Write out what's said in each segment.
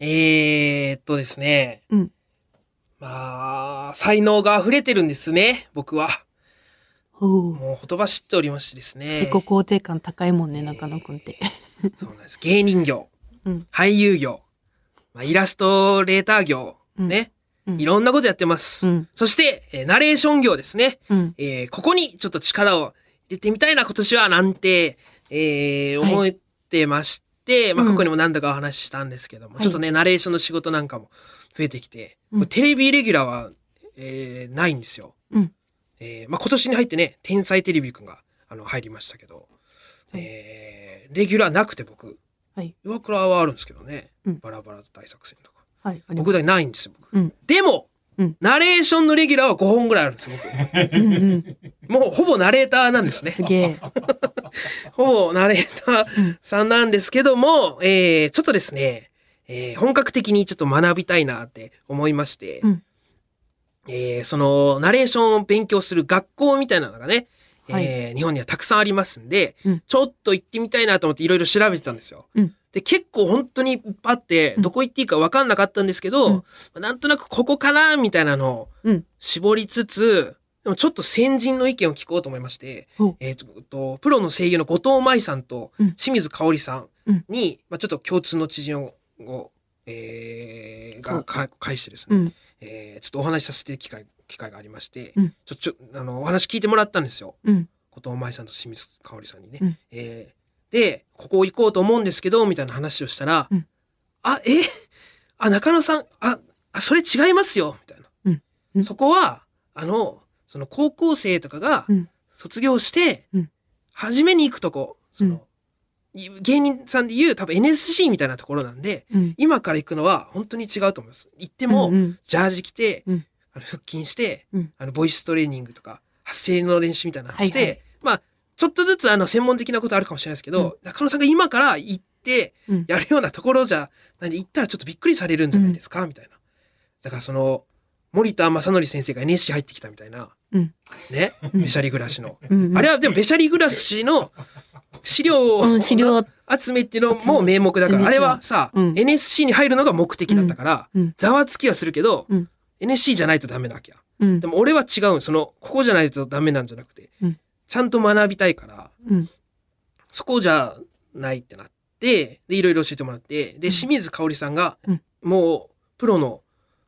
えー、っとですね。うんまあ、才能が溢れてるんですね、僕は。ほう。もうほとばしっておりましてですね。自己肯定感高いもんね、中野くんって。そうなんです。芸人業、うん俳優業、まあ、イラストレーター業、ね、うんいろんなことやってます。うんそして、えーナレーション業ですね。うん。えーここにちょっと力を入れてみたいな、今年は、なんて、えーはい思ってまして、まあ、うん過去にも何度かお話ししたんですけども、はいちょっとね、ナレーションの仕事なんかも増えてきて、うんテレビレギュラーは、えーないんですよ。うん。えーまあ、今年に入ってね、天才テレビくんが、あの、入りましたけど、はいえーレギュラーなくて僕、はい。岩倉はあるんですけどね、うんバラバラ大作戦とか。はい。僕だけないんですよ、僕。うん。でも、うんナレーションのレギュラーは5本ぐらいあるんですよ、僕。うんうん。もうほぼナレーターなんですね。すげえ。ほぼナレーターさんなんですけども、えー、ちょっとですね、えー本格的にちょっと学びたいなって思いまして、うん。えーそのナレーションを勉強する学校みたいなのがね、はい。えー日本にはたくさんありますんで、うん。ちょっと行ってみたいなと思っていろいろ調べてたんですよ。うん。で、結構本当にいっぱいあって、うん。どこ行っていいか分かんなかったんですけど、うん。まあなんとなくここかなみたいなのをうん。絞りつつ、でもちょっと先人の意見を聞こうと思いまして、えっ、と、プロの声優の後藤舞さんとうん。清水香織さんうん。に、まあ、ちょっと共通の知人を、をえーがか介してですね、うん。えーちょっとお話しさせて機会機会がありまして、うん。ちょちょあのお話聞いてもらったんですよ。うん。後藤舞さんと清水香織さんにね。うん。えーでここ行こうと思うんですけどみたいな話をしたら「うん。あえあ中野さんああそれ違いますよ」みたいな。そこはあのその高校生とかがうん。卒業してうん。初めに行くとこその、芸人さんで言う多分 NSC みたいなところなんでうん。今から行くのは本当に違うと思います。行っても、うんうん。ジャージ着て、うん。あの腹筋して、うん。あのボイストレーニングとか発声の練習みたいなのして、はいはい。まあちょっとずつあの専門的なことあるかもしれないですけど、中野さんが今から行ってうん。やるようなところじゃなんで行ったらちょっとびっくりされるんじゃないですか、みたいな。だからその森田正則先生が NSC 入ってきたみたいな、うん。ね、べしゃり暮らしの。うん。あれはでもべしゃり暮らしの資料を、うん、資料。集めっていうのも名目だから、あれ全然違う。はさ、うん。NSC に入るのが目的だったから、うん。うんざわつきはするけど、うん。NSC じゃないとダメなわけや。うん。で。も俺は違うその、ここじゃないとダメなんじゃなくて、うん。ちゃんと学びたいから、うん。そこじゃないってなって、で、いろいろ教えてもらって、で、清水香織さんが、うん。もう、プロの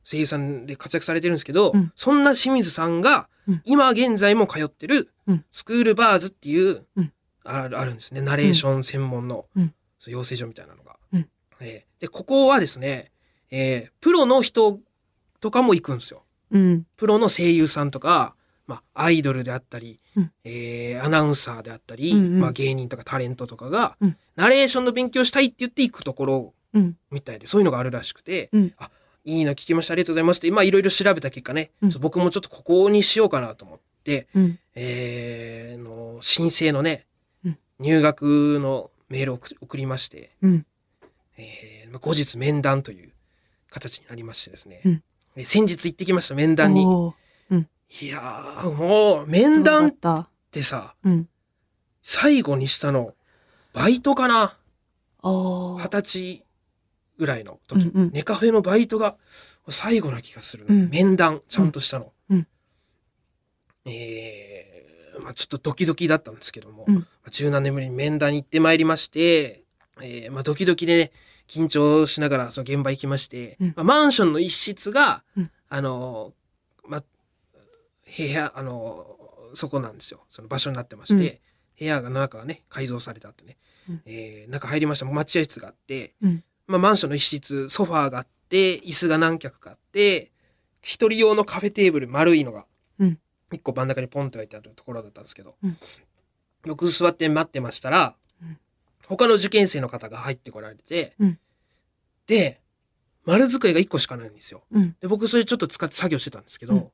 声優さんで活躍されてるんですけど、うんそんな清水さんが、うん今現在も通ってるうん、スクールバーズっていう、うんあるあるんですね。ナレーション専門の、養成所みたいなのが。うんえーで、ここはですね、えープロの人とかも行くんですよ。うん。プロの声優さんとか、まあ、アイドルであったり、うんえーアナウンサーであったり、うんうんまあ、芸人とかタレントとかが、うんナレーションの勉強したいって言って行くところうん。みたいで、そういうのがあるらしくて、うんあ、いいの聞きました、ありがとうございますって、まあ、いろいろ調べた結果ね、うん。僕もちょっとここにしようかなと思って、うん。えーの申請のね、うん。入学のメールを送送りまして、うん。えーまあ後日面談という形になりましてですね、うん。え先日行ってきました、面談に。おー。いやー、もう、面談ってさ、うん。最後にしたの、バイトかな？二十歳ぐらいの時、うんうん。ネカフェのバイトが最後な気がするな、うん。面談、ちゃんとしたの。うん。えーまあちょっとドキドキだったんですけども、うん。まあ十何年ぶりに面談に行ってまいりまして、えーまあドキドキでね、緊張しながらその現場行きまして、うん。まあマンションの一室が、うん。あのー、まあ、部屋、あのーそこなんですよ。その場所になってまして、部屋が中がね、改造されてあってね、うん。えー中入りました。待合室があって、うん。まあ、マンションの一室、ソファーがあって、椅子が何脚かあって、一人用のカフェテーブル丸いのが、うん。一個真ん中にポンと置いてあるところだったんですけど、うん。僕座って待ってましたら、うん。他の受験生の方が入ってこられて、うん。で、丸机が一個しかないんですよ。うん。で、僕それちょっと使って作業してたんですけど、うん。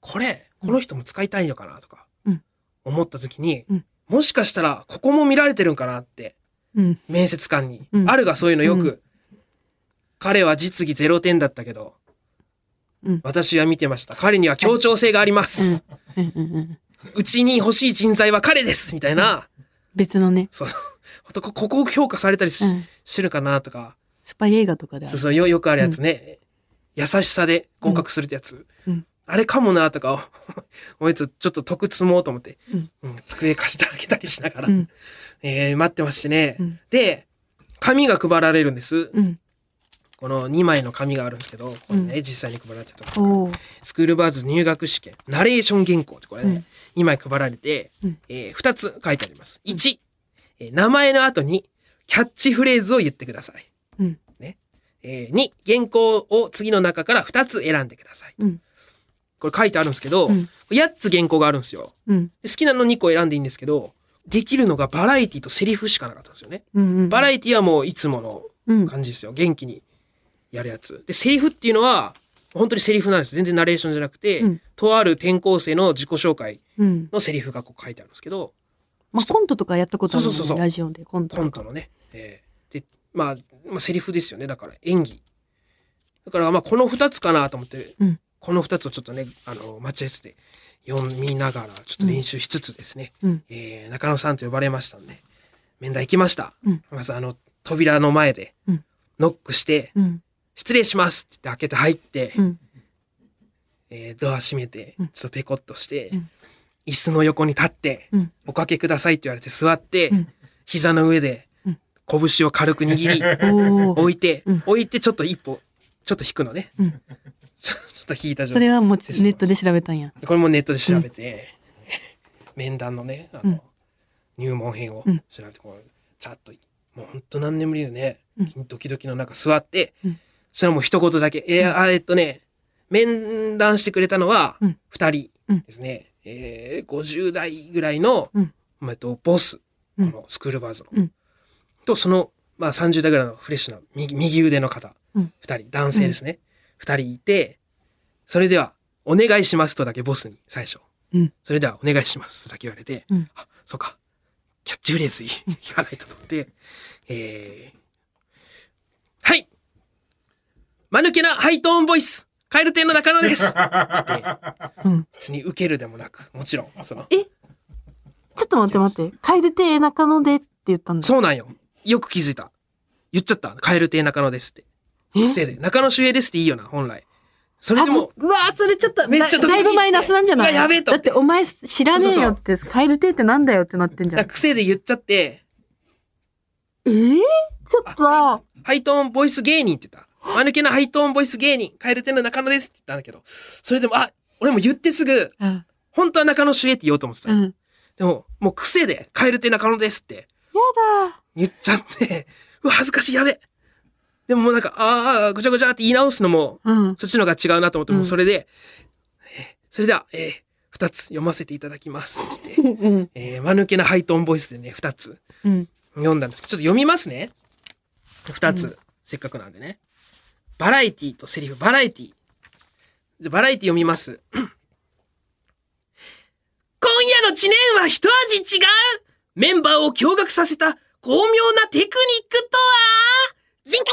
これ、この人も使いたいのかなとかうん、思った時に、うん。もしかしたらここも見られてるんかなって、うん。面接官に。うんあるがそういうのよく、うん彼は実技0点だったけど、うん私は見てました。彼には協調性があります。うちに欲しい人材は彼ですみたいな、別のね。そうそう。ほんとこここを評価されたりし,、うんしてるかなとか、スパイ映画とかで。そうそう、よ、よくあるやつね。優しさで合格するってやつ。うんあれかもなとか、おやつちょっと得積もうと思って、うんうん机貸してあげたりしながら、うん。えー待ってましてね。うんで、紙が配られるんです。うん。この2枚の紙があるんですけど、これね、実際に配られてたおースクールバーズ入学試験、ナレーション原稿ってこれね、2枚配られて、うんえ2つ書いてあります。1、えー名前の後にキャッチフレーズを言ってください。うん。ね。えー2、原稿を次の中から2つ選んでください。うん。これ書いてあるんですけど、うん8つ原稿があるんですよ。うん。で好きなの2個選んでいいんですけど、できるのがバラエティとセリフしかなかったんですよね。うん。うん。バラエティはもういつものうん。感じですよ。元気にやるやつ。で、セリフっていうのは、本当にセリフなんです。全然ナレーションじゃなくて、うんとある転校生の自己紹介うん。のセリフがこう書いてあるんですけど、まあ、コントとかやったことあるうそうラジオでコント。コントのね。えーで、まあ、まあ、セリフですよね。だから演技。だからまあ、この二つかなと思って、うんこの二つをちょっとね、あの、待合室で読みながら、ちょっと練習しつつですね、うん。えー中野さんと呼ばれましたんで、面談行きました。うんまずあの、扉の前でうん、ノックして、うん。失礼しますって言って開けて入って、うん。えードア閉めてうん、ちょっとペコッとして、うん椅子の横に立って、うん。おかけくださいって言われて座って、うん膝の上でうん、拳を軽く握り、置いて、うん置いてちょっと一歩、ちょっと引くのね。っと引いた状それ態。はもうネットで調べたんや。これもネットで調べて、面談のね、あの、うん。入門編をうん。調べて、こう、ちゃっと、もうほんと何年ぶりよね、うん。ドキドキの中座って、うん。そしたらもう一言だけ、えーあえっとね、面談してくれたのはうん、二人うん。ですね。えー、50代ぐらいの、うん。えっと、ボス、こうん。のスクールバーズの。うん。と、その、まあ30代ぐらいのフレッシュな右右腕の方、うん。二人、男性ですね。二、人いて、それでは、お願いしますとだけボスに最初。うん。それではお願いしますとだけ言われて、うんあ、そうか。キャッチフレーズ言わないとと思って、えー、はい間抜けなハイトーンボイスカエル亭の中野ですつって、うん。別に受けるでもなく、もちろん、その、え？ちょっと待って待って。カエル亭中野でって言ったんだ。そうなんよ。よく気づいた。言っちゃった。カエル亭中野ですって。え？癖で。中野周平ですっていいよな、本来。それあでも、うわーそれちょっとめっちゃだだいぶマイナスなんじゃないやべえとだってお前知らねえよってカエル亭ってなんだよってなってんじゃん。癖で言っちゃって、えー、ちょっとは。ハイトーンボイス芸人って言った。間抜けなハイトーンボイス芸人、カエル亭の中野ですって言ったんだけど、それでも、あ、俺も言ってすぐ、うん。本当は中野周平って言おうと思ってたよ。うん。でも、もう癖で、カエル亭中野ですってやだ。言っちゃって、うわ、恥ずかしい、やべ。でももうなんか、ああ、ごちゃごちゃって言い直すのも、うん。そっちのが違うなと思って、うんもうそれで、えーそれでは、えー二つ読ませていただきますって言って、うん。えー、間抜けなハイトーンボイスでね、二つうん。読んだんですけど、ちょっと読みますね。二つ、せっかくなんでね。バラエティとセリフ、バラエティ。じゃあバラエティ読みます。今夜の知念は一味違うメンバーを驚愕させた巧妙なテクニックとは？前回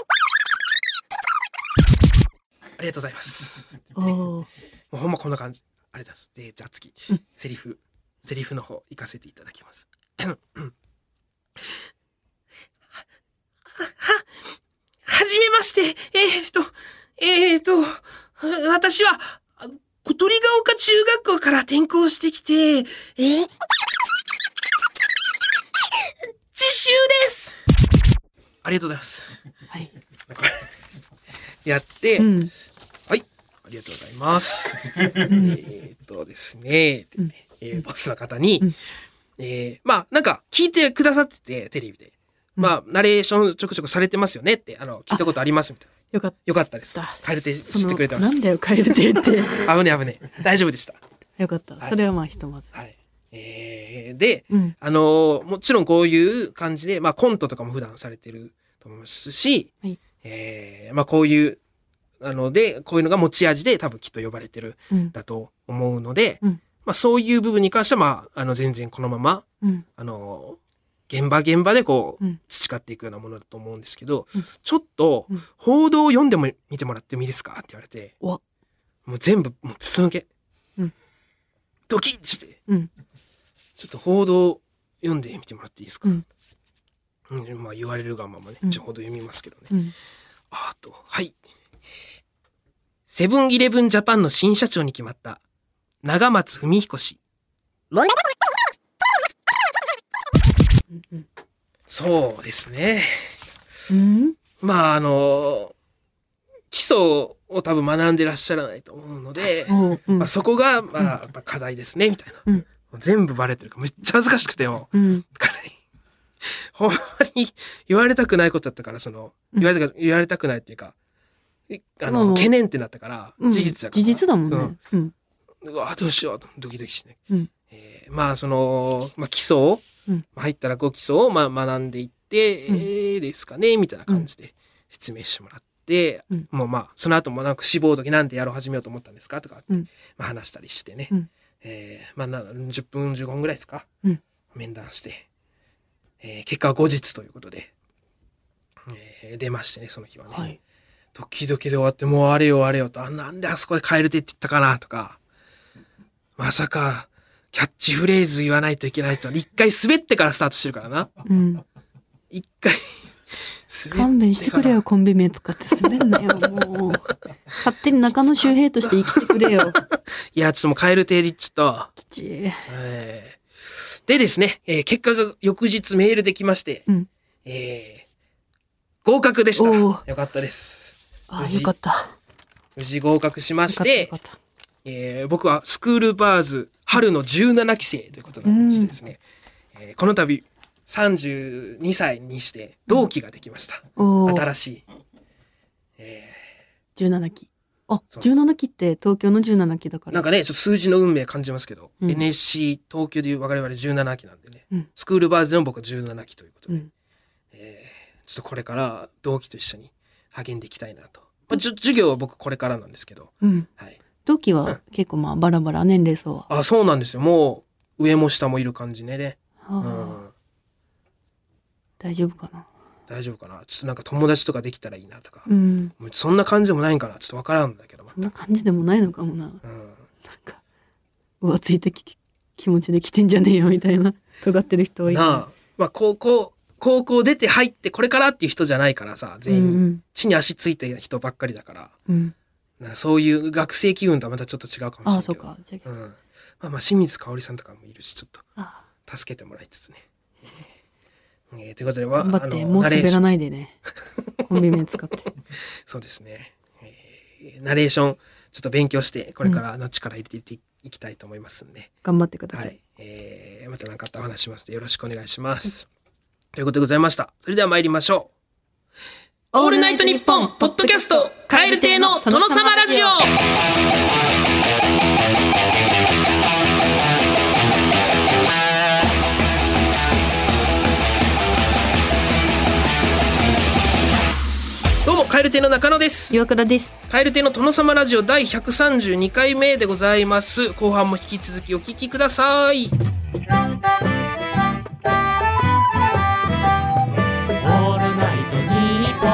ありがとうございます。もうほんまこんな感じ。ありがとうございます。で、じゃあ次、うんセリフ、セリフの方行かせていただきます。は、はじめまして。えー、っと、えー、っと、私は、あ小鳥ヶ丘中学校から転校してきて、えー、自習ですありがとうございます。はい。やって、うん。はい。ありがとうございます。えーっとですね、うんえーボスの方に、うんえーまあ、なんか聞いてくださってて、テレビで。まあ、ナレーションちょくちょくされてますよねって、あの、聞いたことありますみたいな。よかっよかったですだ。カエル亭た。知ってくれてましなんだよ、カエル亭って。た。危ね危ね大丈夫でした。よかった。それはまあひとまず。はい。えーで、うん。あのーもちろんこういう感じで、まあコントとかも普段されてると思いますし、はい。えーまあこういう、あので、こういうのが持ち味で多分きっと呼ばれてるうん。だと思うので、うん。まあそういう部分に関しては、まあ、あの全然このまま、うん。あの現場現場でこう、うん。培っていくようなものだと思うんですけど、うん。ちょっとうん。報道を読んでも見てもらってもいいですか？って言われて、もう全部もう筒抜け。うん。ドキッして、うん。ちょっと報道読んでみてもらっていいですか、まあ言われるがままね、うんちょうど読みますけどね。うん。あと、はい。セブンイレブンジャパンの新社長に決まった、長松文彦氏。そうですね。うん？まあ、あの、基礎を多分学んでらっしゃらないと思うので、おううんまあ、そこが、まあ、課題ですね、みたいな。うん全部バレてるから、めっちゃ恥ずかしくてよ。うん。ほんまに言われたくないことだったから、その、言われたく言われたくないっていうか、いあの、うん。懸念ってなったから、うん。事実だから。事実だもんね。う。ん。うわ、どうしよう、ドキドキして。ね。うん。えーまあ、その、まあ、基礎を、うん。入ったらこう基礎を、まあ、学んでいって、うん。えーですかね、みたいな感じで説明してもらって、うん。もうまあ、その後もなんか志望時なんでやろう始めようと思ったんですかとか、うん。まあ、話したりしてね。うん。えーまあ、な10分15分ぐらいですか、うん。面談して、えー結果は後日ということで、えー出ましてね、その日はね。はい。ドキドキで終わって、もうあれよあれよと、あ、なんであそこでカエル手って言ったかなとか、まさか、キャッチフレーズ言わないといけないと、一回滑ってからスタートしてるからな。うん。一回、勘弁してくれよ、。コンビ名使って滑んなよ、もう。勝手に中野周平として生きてくれよ。いや、ちょっともうカエル手でちゃった。きちい。えーでですね、えー結果が翌日メールできまして、うん。えー合格でした。よかったです。あ無事よかった。無事合格しまして。えー僕はスクールバーズ春の17期生ということになりましてですね、えーこの度32歳にして同期ができました。おお。新しい。え17期。あ、そう17期って東京の17期だから。ーなんかね、ちょっと数字の運命感じますけど、うん NSC 東京でいう我々17期なんでね、うんスクールバーズでも僕は17期ということで、うん。えーちょっとこれから同期と一緒に励んでいきたいなと。まあ、じゅ授業は僕これからなんですけど、うん。はい。同期は結構まあバラバラ、年齢層は。あ、そうなんですよ。もう上も下もいる感じでね。うあんあ。大丈夫かな。大丈夫かな？ちょっとなんか友達とかできたらいいなとか、うん。そんな感じでもないんかな？ちょっとわからんんだけど、まそんな感じでもないのかもな。なんうん、か、浮ついたき気持ちで来てんじゃねえよみたいな、尖ってる人多いなあ、まあ高校、高校出て入ってこれからっていう人じゃないからさ、全員、うん地に足ついた人ばっかりだから、うん。うん。なんかそういう学生気分とはまたちょっと違うかもしれああ、ないけど。そうか。うん。まあまあ清水香織さんとかもいるし、ちょっとあ、あ助けてもらいつつね。えーということで、わ頑張って、もう滑らないでね。コンビ名使って。そうですね。えーナレーション、ちょっと勉強して、これからの力入れていきたいと思いますんで。頑張ってくださ。はいい。えー、また何かあったらお話ししますのでよろしくお願いします。ということでございました。それでは参りましょう。オールナイトニッポンポッドキャストカエル亭の殿様ラジオカエル亭の中野です。岩倉です。カエル亭の殿様ラジオ第132回目でございます。後半も引き続きお聞きください。オールナイトニッポン」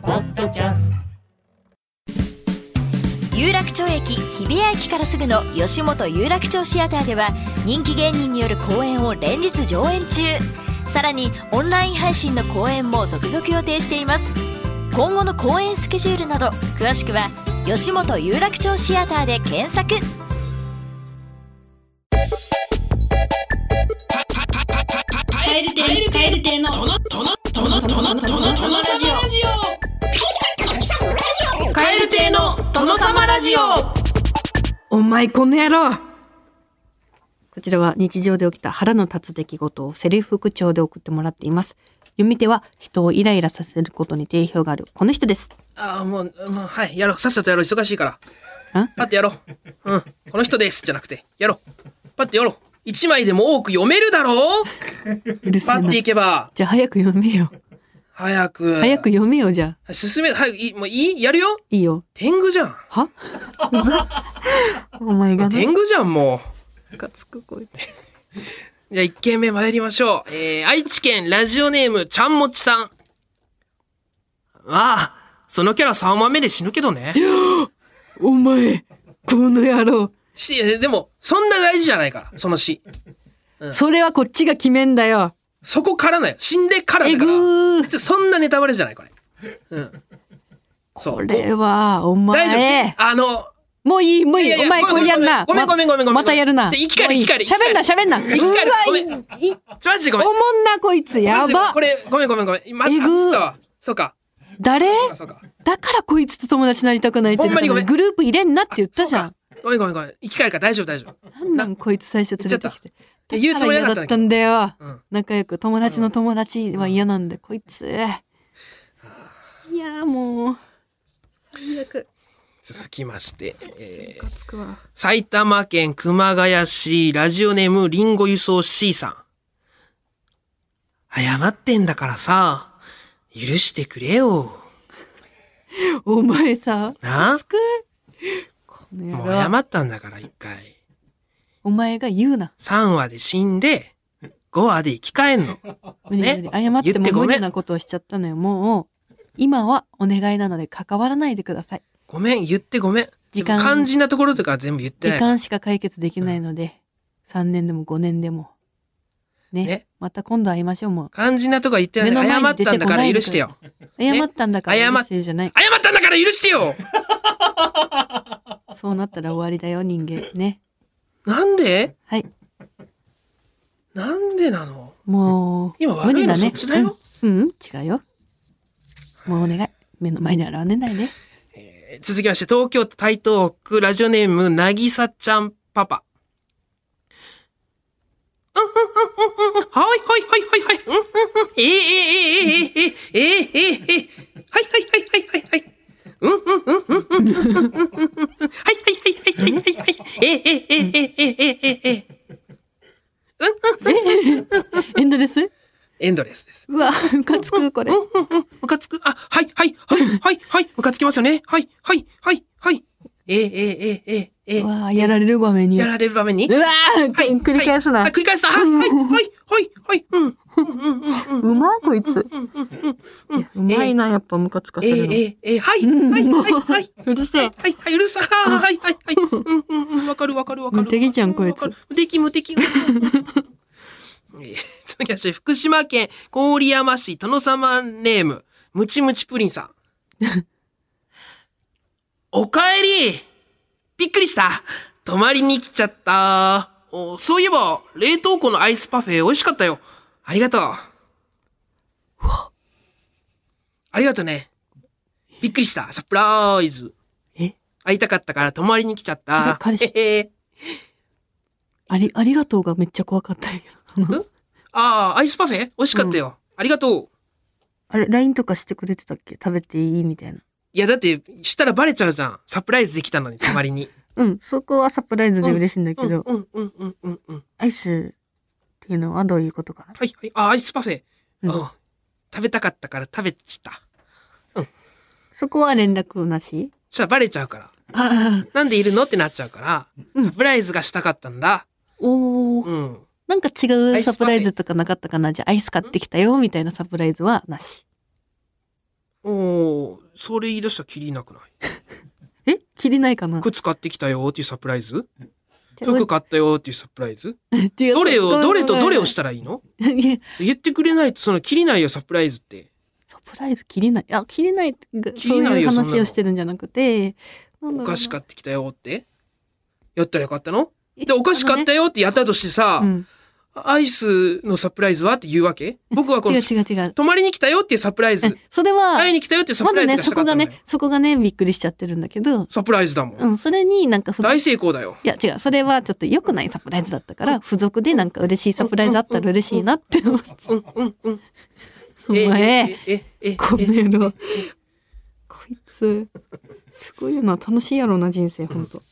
ポッドキャスト有楽町駅日比谷駅からすぐの吉本有楽町シアターでは人気芸人による公演を連日上演中さらにオンライン配信の公演も続々予定しています。今後の公演スケジュールなど詳しくは吉本有楽町シアターで検索。カエル亭、カエル亭の、カエル亭の殿様ラジオ。お前この野郎。こちらは日常で起きた腹の立つ出来事をセリフ口調で送ってもらっています。読み手は人をイライラさせることに定評があるこの人です。ああ、もう、もう、はい、やろう。さっさとやろう。忙しいから。んパッてやろう。うん。この人です。じゃなくて、やろう。パッてやろう。一枚でも多く読めるだろう？うるパッて。いけば、じゃあ早く読めよ。早く。早く読めよじゃあ。進め、早く、いいもういい？やるよ？いいよ。天狗じゃん。は？う ざお前がね。天狗じゃん、もう。ムカつくこいつ。じゃあ、一件目参りましょう。えー、愛知県ラジオネーム、ちゃんもちさん。ああ、そのキャラ3話目で死ぬけどね。お前、この野郎。し、でも、そんな大事じゃないから、その死。それはこっちが決めんだよ。そこからだよ。死んでからえだから。ぐー。別にそんなネタバレじゃない、これ。うん。そう。これは、お大丈前夫。。あの、もういい、もういい。いやいやお前これやんな。ごめんごめんごめんごめんままたやるな。生き返れもういい生き返れ喋んな、喋んな。生き返れうわごめん。いちょ、マジでごめん。おもんな、こいつ。やばこ。れ、ごめんごめんごめん。今、えぐ。そうか。誰？だからこいつと友達になりたくないってほんまにごめんにグループ入れんなって言ったじゃん。ごめんごめんごめん。生き返るから大丈夫大丈夫。なんなんこいつ最初連れてきて。言言うつもりなかったんだよ。うん。仲良く友達の友達は嫌なんで、こいつ。いやーもう。最悪。続きまして、えー。埼玉県熊谷市ラジオネームリンゴ輸送 C さん。謝ってんだからさ、許してくれよ。お前さ、な？もう謝ったんだから一回。お前が言うな。3話で死んで、5話で生き返んの。無理無理。謝っても無理なことをしちゃったのよ。もう、今はお願いなので関わらないでください。ごめん、言ってごめん。時間肝心なところとかは全部言ってない。時間しか解決できないので、3年でも5年でも。ね。ねまた今度会いましょうも肝心なとこは言ってない。目の謝ったんだから許してよ。う。謝ったんだから謝っ許してるじゃない。謝ったんだから許してよ そうなったら終わりだよ、人間。ね。なんで？はい。なんでなの？もう、今悪いのそ無理だね。っちだよ？うん、うん、違うよ。もうお願い。目の前に現れないで。続きまして、東京都台東区ラジオネーム、なぎさちゃんパパ。うんうんうんうんはいはいはいはいはい。うんうんうん。えー、えー、え、え、え、え、え、え、はいはいはいはいはいはい。うんうんうんうんうんうんうんうん。はいはいはいはいはいはいはい。えー、えー、えー、えー、えー、えー、えー、えー。エンドレスエンドレスです。うわ、ムカつく、これ。ムカつく？あ、はい、はい、はい、はい、はい、ムカつきますよね。はい、はい、はい、はい。えー、えー、えー、えー、えー、うわ、やられる場面に。やられる場面にうわはい繰り返すなはい、。繰り返すな。はい、はい、はい、はい、はい、うん。うん、うん、うん、うん。うまこいつ。うまいな、やっぱムカつかえー、せるの。えー、えー、はい、うんはい、はい、はい。うるせえ。はい、はい、うるさい。はい、はい、はい。うん、うん、うん、わかるわかるわかる。無敵じゃんこいつ無敵、無敵。う んえー続きまして、福島県郡山市殿様ネーム、ムチムチプリンさん。おかえりびっくりした泊まりに来ちゃったおそういえば、冷凍庫のアイスパフェ美味しかったよ。ありがとう。ありがとうね。びっくりした。サプライズ。え？会いたかったから泊まりに来ちゃった。彼氏へへあり、ありがとうがめっちゃ怖かったんやけど。ああ、アイスパフェ？美味しかったよ。ありがとう。あれ、LINE とかしてくれてたっけ？食べていいみたいな。いや、だって、したらバレちゃうじゃん。サプライズできたのに、泊まりに。うん、そこはサプライズで嬉しいんだけうん、ど、うん、うん、うん、うん、うん。アイスっていうのはどういうことかな？はい、はい。あ、アイスパフェ。うんうん。食べたかったから食べちった。そこは連絡なし？そしたらバレちゃうから。ああ、なんでいるの？ってなっちゃうから、うんサプライズがしたかったんだ。おー。うん。か違アうサプライズとかなかったかな？じゃあアイス買ってきたよみたいなサプライズはなし。おー、それ言い出したらきりなくない？え？切りないかな？靴買ってきたよっていうサプライズ？服買ったよっていうサプライズ？どれを、どれとどれをししたらいいの？言ってくれないと、その、切りないよ、サプライズって。サプライズ切りない。あ、切りないそういう話をしてるんじゃなくて、お菓子買ってきたよって。やったらよかったの？で、お菓子買ったよってやったとしてさ、うん。アイスのサプライズはって言うわけ？僕はこの、違う違う違う。泊まりに来たよっていうサプライズえ、それは、会いに来たよっていうサまずね、プライズがしそこがね、そこがね、びっくりしちゃってるんだけど、サプライズだもん。うん、それになんか大成功だよ。いや違う、それはちょっと良くないサプライズだったから、付属でなんか嬉しいサプライズあったら嬉しいなって思って。うん、うん、うん。お前、え、え、え、この野郎。こいつ、すごいよな、楽しいやろな、人生、ほんと。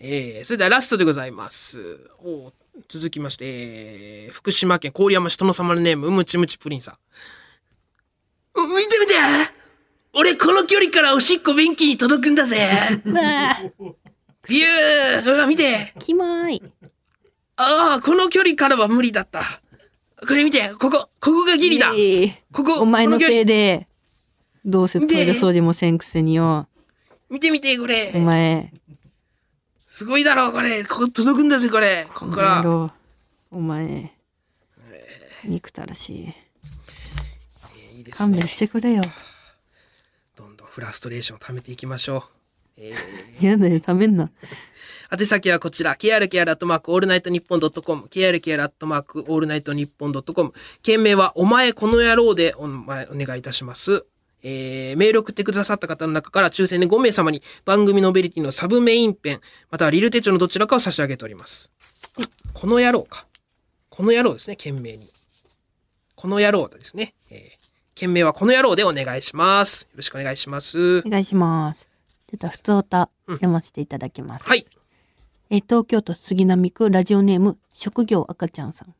えー、それではラストでございます。お続きまして、えー、福島県郡山市殿様のネーム、ムチムチプリンさん。う見て見て俺この距離からおしっこ便器に届くんだぜうわあ、ビューうわ、見てキモーい。ああ、この距離からは無理だった。これ見て、ここ、ここがギリだ。いいここ、お前のせいで、どうせトイレ掃除もせんくせによ、見て見て、これお。前、すごいだろ、これ。ここ届くんだぜ、これ。ここから。お前、憎たらしい。いいです勘弁してくれよ。フラストレーションを溜めていきましょう。えーやだよ、食べんな。宛先はこちら、krkr アットマークオールナイトニッポンドットコム、krkr アットマークオールナイトニッポンドットコム、件名はお前この野郎でお前お願いいたします。えー、メールを送ってくださった方の中から抽選で5名様に番組ノベリティのサブメインペン、またはリル手帳のどちらかを差し上げております。この野郎か。この野郎ですね、件名に。この野郎ですね。えー、件名はこの野郎でお願いします。よろしくお願いしますお。願いします。ちょっと普通歌読ませていただきます。はい。えー東京都杉並区ラジオネーム職業赤ちゃんさん。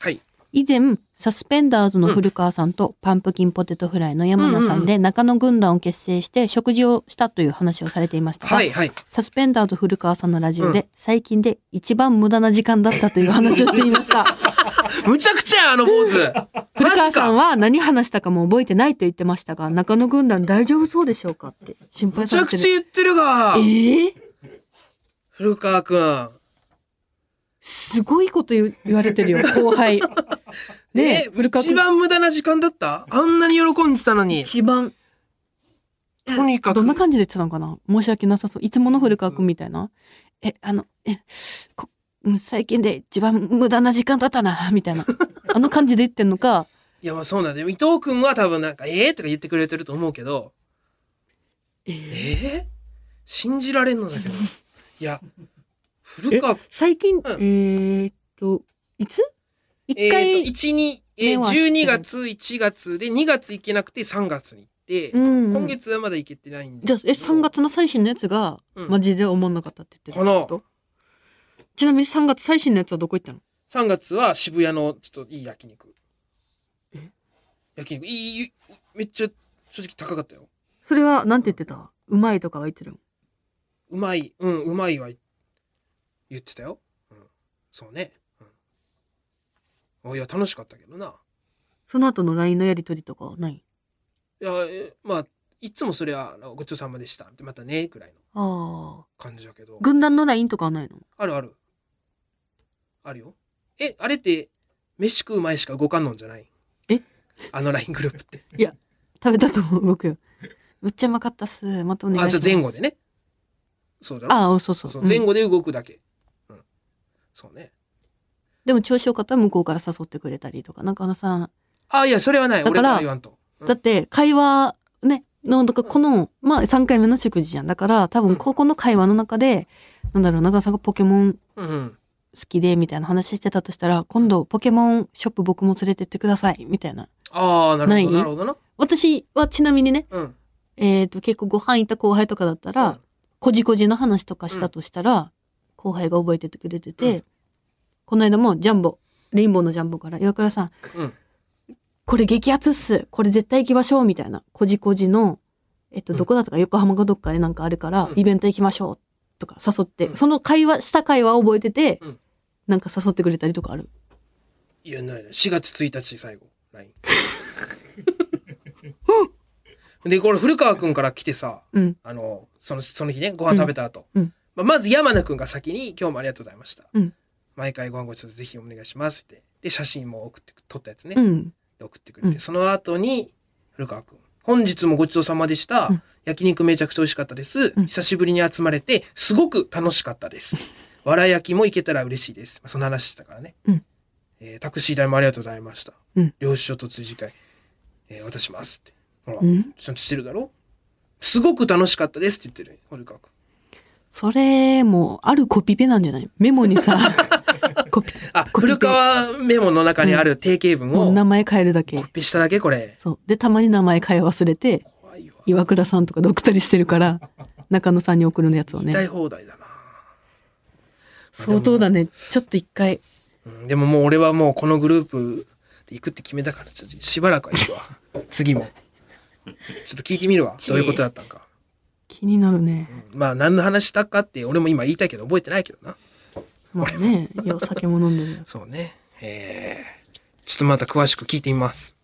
はい。以前サスペンダーズの古川さんとパンプキンポテトフライの山名さんで中野軍団を結成して食事をしたという話をされていましたが、はい、はい。サスペンダーズ古川さんのラジオで最近で一番無駄な時間だったという話をしていました。むちゃくちゃやあの坊主。古川。さんは何話したかも覚えてないと言ってましたが中野軍団大丈夫そうでしょうかって心配むちゃくされてる。ちゃ言ってるがえ。ー、古川くん。すごいこと言う言われてるよ後輩。ねえ一番無駄な時間だった？あんなに喜んでたのに。一番。とにかく。どんな感じで言ってたのかな？申し訳なさそう。いつもの古川君みたいな、えあのえ最近で一番無駄な時間だったなみたいな。あの感じで言ってんのか。いや、まあそうなんだよ。伊藤くんは多分なんか、ええとか言ってくれてると思うけど、えええ信じられんのだけど。いや、古川最近、ん。えーっといつ？一回、と、1、2、えー、目は知ってる。12月、1月で、2月行けなくて3月に行って、うん。今月はまだ行けてないんでじゃあえすけど。3月の最新のやつが、うん。マジで思んなかったって言ってかなるってこと？ちなみに3月最新のやつはどこ行ったの？3月は渋谷のちょっといい焼肉。焼肉、いいめっちゃ正直高かったよ。それはなんて言ってた？うまいとかは言ってるの？うまい、うん、うまいは言ってたよ。うん、そうね。うん、おいや、楽しかったけどな。その後の LINE のやり取りとかはない？いや、えまあ、いつもそれは、ごちそうさまでした。またね、くらいのああ感じだけど。軍団の LINE とかはないの？あるある。あるよ。え、あれって、飯食う前しか動かんのんじゃない？え？あの LINE グループって。食べたと思う動くよむっちゃうまかったっすまたお願いしあ、ますじゃあ前後でね。そうだろ？ああそうそうそう前うん後で動くだけ。うん。そうね。でも調子よかったら向こうから誘ってくれたりとか中野さんあ、いや、それはない。だから。うんだって会話ねのだからこのまあ3回目の食事じゃんだから多分ここの会話の中でなんだろう中野さんがポケモン。好きでみたいな話してたとしたら今度ポケモンショップ僕も連れてってくださいみたいなああ、なるほど、なるほどな。私はちなみにねうん。えっ、と結構ご飯行った後輩とかだったら、うんこじこじの話とかしたとしたら、後輩が覚えててくれてて、うんこの間もジャンボレインボーのジャンボから岩倉さんうん。これ激アツっすこれ絶対行きましょうみたいなこじこじのえっとうんどこだったか横浜かどっかでなんかあるから、うんイベント行きましょうとか誘って、うんその会話した会話を覚えてて、うんなんか誘ってくれたりとかある？いや、ないない。4月1日最後。LINE。で、これ古川くんから来てさ、うんあの、その、その日ね、ご飯食べた後。うんうんまあ、まず山名くんが先に、今日もありがとうございました。うん毎回ご飯ごちそうぜひお願いしますって。で、写真も送ってく、撮ったやつね。うんで送ってくれて、うんその後に、古川くん。本日もごちそうさまでした。うん焼肉めちゃくちゃ美味しかったです。うん久しぶりに集まれて、すごく楽しかったです。わら焼きも行けたら嬉しいです。まあ、その話したからね。うんえータクシー代もありがとうございました。うん領収書と追試会、えー渡しますって。ほら、うんちゃんとしてるだろ？すごく楽しかったですって言ってる。古川くん。それもあるコピペなんじゃない？メモにさ あ、コピペ古川メモの中にある定型文をもう名前変えるだけコピーしただけこれ。そうでたまに名前変え忘れて怖いわ。岩倉さんとかドクタリしてるから中野さんに送るやつを言い放題だな。相当だねちょっと一回うんでももう俺はもうこのグループで行くって決めたから、ちょっとしばらくは行くわ。次も。ちょっと聞いてみるわ。どういうことだったんか。気になるねうんまあ何の話したかって俺も今言いたいけど覚えてないけどな。まあねいやお酒も飲んでるよそうね。えー、ちょっとまた詳しく聞いてみます。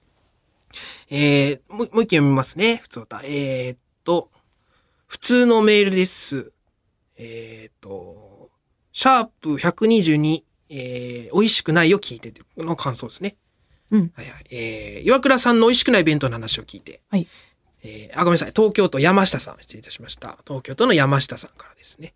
えー、もうもう一件読みますね。普通歌。えー、っと、普通のメールです。えー、っと、シャープ122、えー、美味しくないを聞いてての感想ですね。うんはいはい。えー、岩倉さんの美味しくない弁当の話を聞いて、はいええーあ、ごめんなさい。東京都山下さん。失礼いたしました。東京都の山下さんからですね。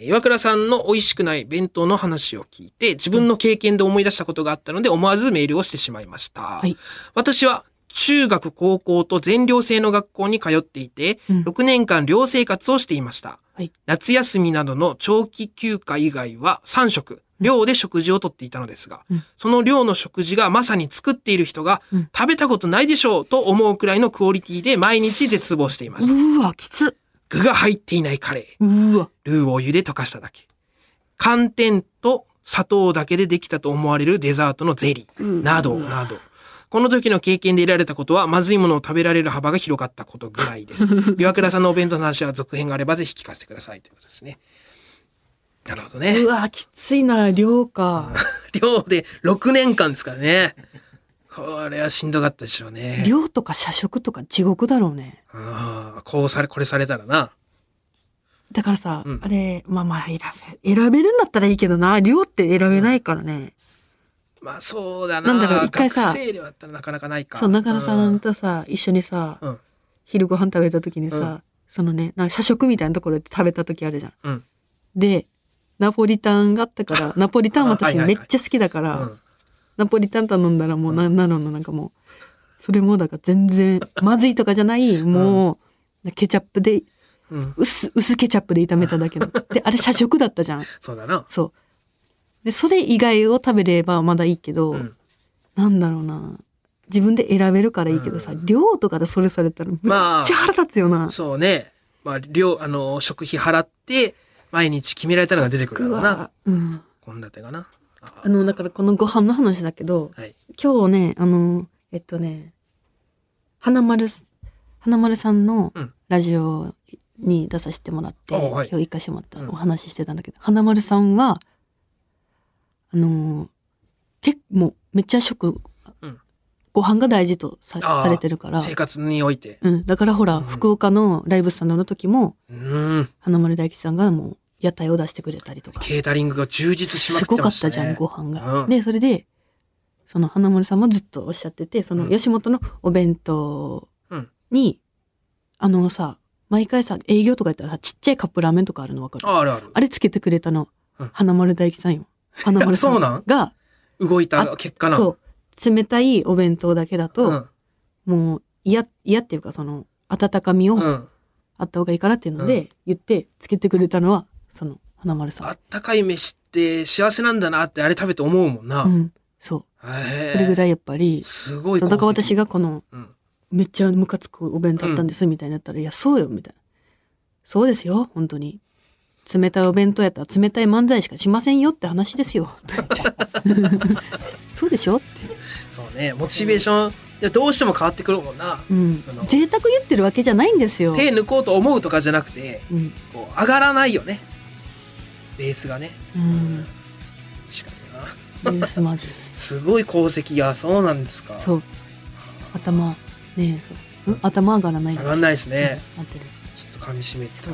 えー岩倉さんの美味しくない弁当の話を聞いて、自分の経験で思い出したことがあったので、思わずメールをしてしまいました。い私は、中学、高校と全寮制の学校に通っていて、うん6年間寮生活をしていました。はい。夏休みなどの長期休暇以外は3食、寮で食事をとっていたのですが、うんその寮の食事がまさに作っている人が、うん食べたことないでしょうと思うくらいのクオリティで毎日絶望していました。うーわ、きつ。具が入っていないカレー、うーわ。ルーをお湯で溶かしただけ。寒天と砂糖だけでできたと思われるデザートのゼリー、など、など。この時の経験で得られたことは、まずいものを食べられる幅が広がったことぐらいです。岩倉さんのお弁当の話は続編があればぜひ聞かせてくださいということですね。なるほどねう。わ、きついな、量か。寮で6年間ですからね。これはしんどかったでしょうね。量とか社食とか地獄だろうね。ああ、こうされ、これされたらな。だからさ、うんあれ、まあまあ選べ、選べるんだったらいいけどな、量って選べないからね。まあそうだな。なんだろう一回さ学生寮だったらなかなかないか。そう、中野さうんとさ、一緒にさ、うん。昼ご飯食べた時にさ、うんそのね、なんか社食みたいなところで食べた時あるじゃん。うん。で、ナポリタンがあったから、ナポリタン私はいはいはいめっちゃ好きだから、うんナポリタン頼んだらもうな、なののなんかもう、それもだから全然、まずいとかじゃない、もう、ケチャップで、うん。薄、薄ケチャップで炒めただけの。で、あれ社食だったじゃん。そうだな。そう。で、それ以外を食べればまだいいけど、うん。なんだろうな。自分で選べるからいいけどさ、量とかでそれされたらめっまあちゃ腹立つよな。そうね。まあ、量、あの、食費払って、毎日決められたのが出てくるからな。わうん。献立がな。ああの、だからこのご飯の話だけど、はい。今日ね、あの、えっとね、花丸す、花丸さんのうん。ラジオに出させてもらって、おはい。今日行かしてもらったうん。お話ししてたんだけど、花丸さんは、あの、結構めっちゃ食、うん。ご飯が大事とさされてるから、生活において。うん、だからほら、うん。福岡のライブスタンドの時も、うん。花丸大吉さんがもう屋台を出してくれたりとか。ケータリングが充実しまくってすごかましたね。ったじゃん、ご飯が。うんで、それで、その花丸さんもずっとおっしゃってて、そのうん吉本のお弁当うんに、あのさ、毎回さ、営業とかやったらさ、ちっちゃいカップラーメンとかあるのわかる？ああるある。あれつけてくれたの、うん花丸大吉さんよ。花丸さそうなん？んが、動いた結果な。そう、冷たいお弁当だけだと、うん。もう嫌、嫌っていうかその、温かみをうん。あった方がいいからっていうので、言って、つけてくれたのは、その、花丸さん。あったかい飯って幸せなんだなってあれ食べて思うもんな。うん、そう。それぐらいやっぱり、すごいだから私が、がこの、うんめっちゃムカつくお弁当だったんですみたいになったら、いや、そうよ、みたいな。そうですよ、本当に。冷たいお弁当やったら冷たい漫才しかしませんよって話ですよ。そうでしょ？って。そうね、モチベーション、いやどうしても変わってくるもんな。うんその。贅沢言ってるわけじゃないんですよ。手抜こうと思うとかじゃなくて、うん。こう上がらないよね。ベースがね。うん。確かにな。ユースマジ。すごい功績や、そうなんですか。そう。頭、ねえ、ん？頭上がらない上がんないですね。なってる。ちょっと噛み締めてた。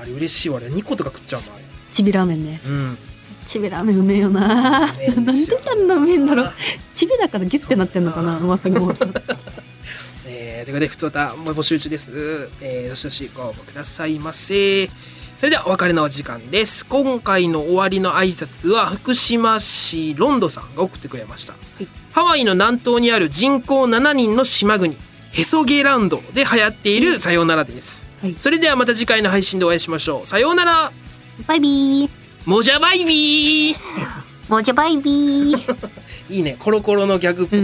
あれ嬉しいわ。あれ2個とか食っちゃうもん、あれ。ちびラーメンね。うん。ちびラーメンうめえよな。えんなんであんなうめえんだろう。ちびだからギュッてなってんのかな、うまさが。えー、ということで、ふつおた、募集中です。えー、どしどしご応募くださいませ。それではお別れのお時間です。今回の終わりの挨拶は、福島市ロンドさんが送ってくれました。ハワイの南東にある人口7人の島国、ヘソゲランドで流行っているさようならです。はいそれではまた次回の配信でお会いしましょう。さようならバイビー。もじゃバイビーもじゃバイビー。いいね、コロコロのギャグっぽく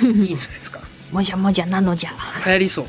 て、いいんじゃないですか。もじゃもじゃなのじゃ。流行りそう。